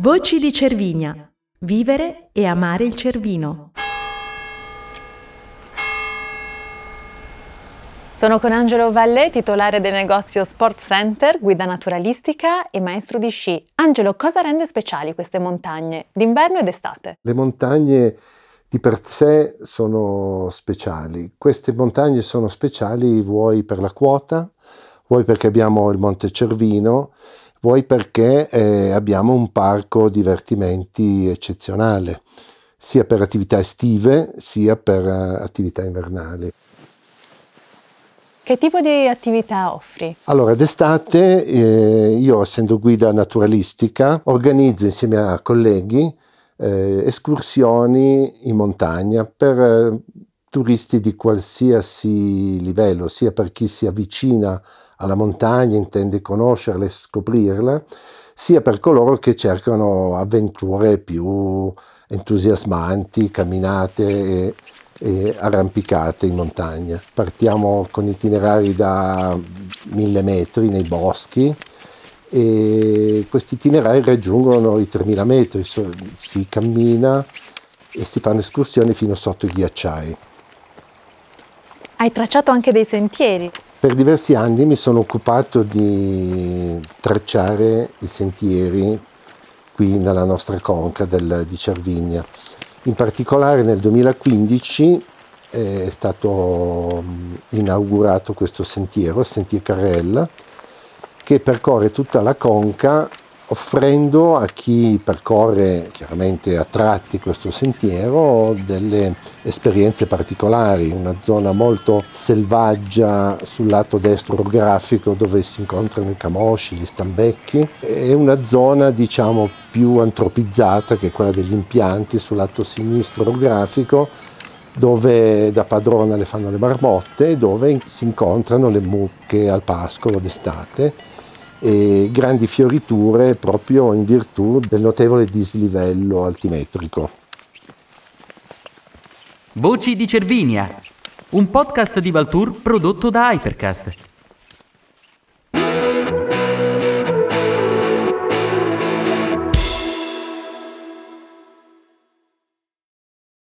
Voci di Cervinia. Vivere e amare il Cervino. Sono con Angelo Valle, titolare del negozio Sport Center, guida naturalistica e maestro di sci. Angelo, cosa rende speciali queste montagne d'inverno ed estate? Le montagne di per sé sono speciali. Queste montagne sono speciali vuoi per la quota, vuoi perché abbiamo il Monte Cervino, vuoi perché eh, abbiamo un parco divertimenti eccezionale, sia per attività estive sia per uh, attività invernali. Che tipo di attività offri? Allora, d'estate eh, io, essendo guida naturalistica, organizzo insieme a colleghi eh, escursioni in montagna per eh, turisti di qualsiasi livello, sia per chi si avvicina alla montagna, intende conoscerla e scoprirla, sia per coloro che cercano avventure più entusiasmanti, camminate e, e arrampicate in montagna. Partiamo con itinerari da mille metri nei boschi, e questi itinerari raggiungono i 3000 metri, si cammina e si fanno escursioni fino sotto i ghiacciai. Hai tracciato anche dei sentieri? Per diversi anni mi sono occupato di tracciare i sentieri qui nella nostra conca del, di Cervigna. In particolare nel 2015 è stato inaugurato questo sentiero, il Sentier Carrella, che percorre tutta la conca offrendo a chi percorre chiaramente a tratti questo sentiero delle esperienze particolari, una zona molto selvaggia sul lato destro orografico dove si incontrano i camosci, gli stambecchi. E una zona diciamo più antropizzata che è quella degli impianti sul lato sinistro orografico dove da padrona le fanno le marmotte e dove si incontrano le mucche al pascolo d'estate e grandi fioriture proprio in virtù del notevole dislivello altimetrico. Voci di Cervinia, un podcast di Valtour prodotto da Hypercast.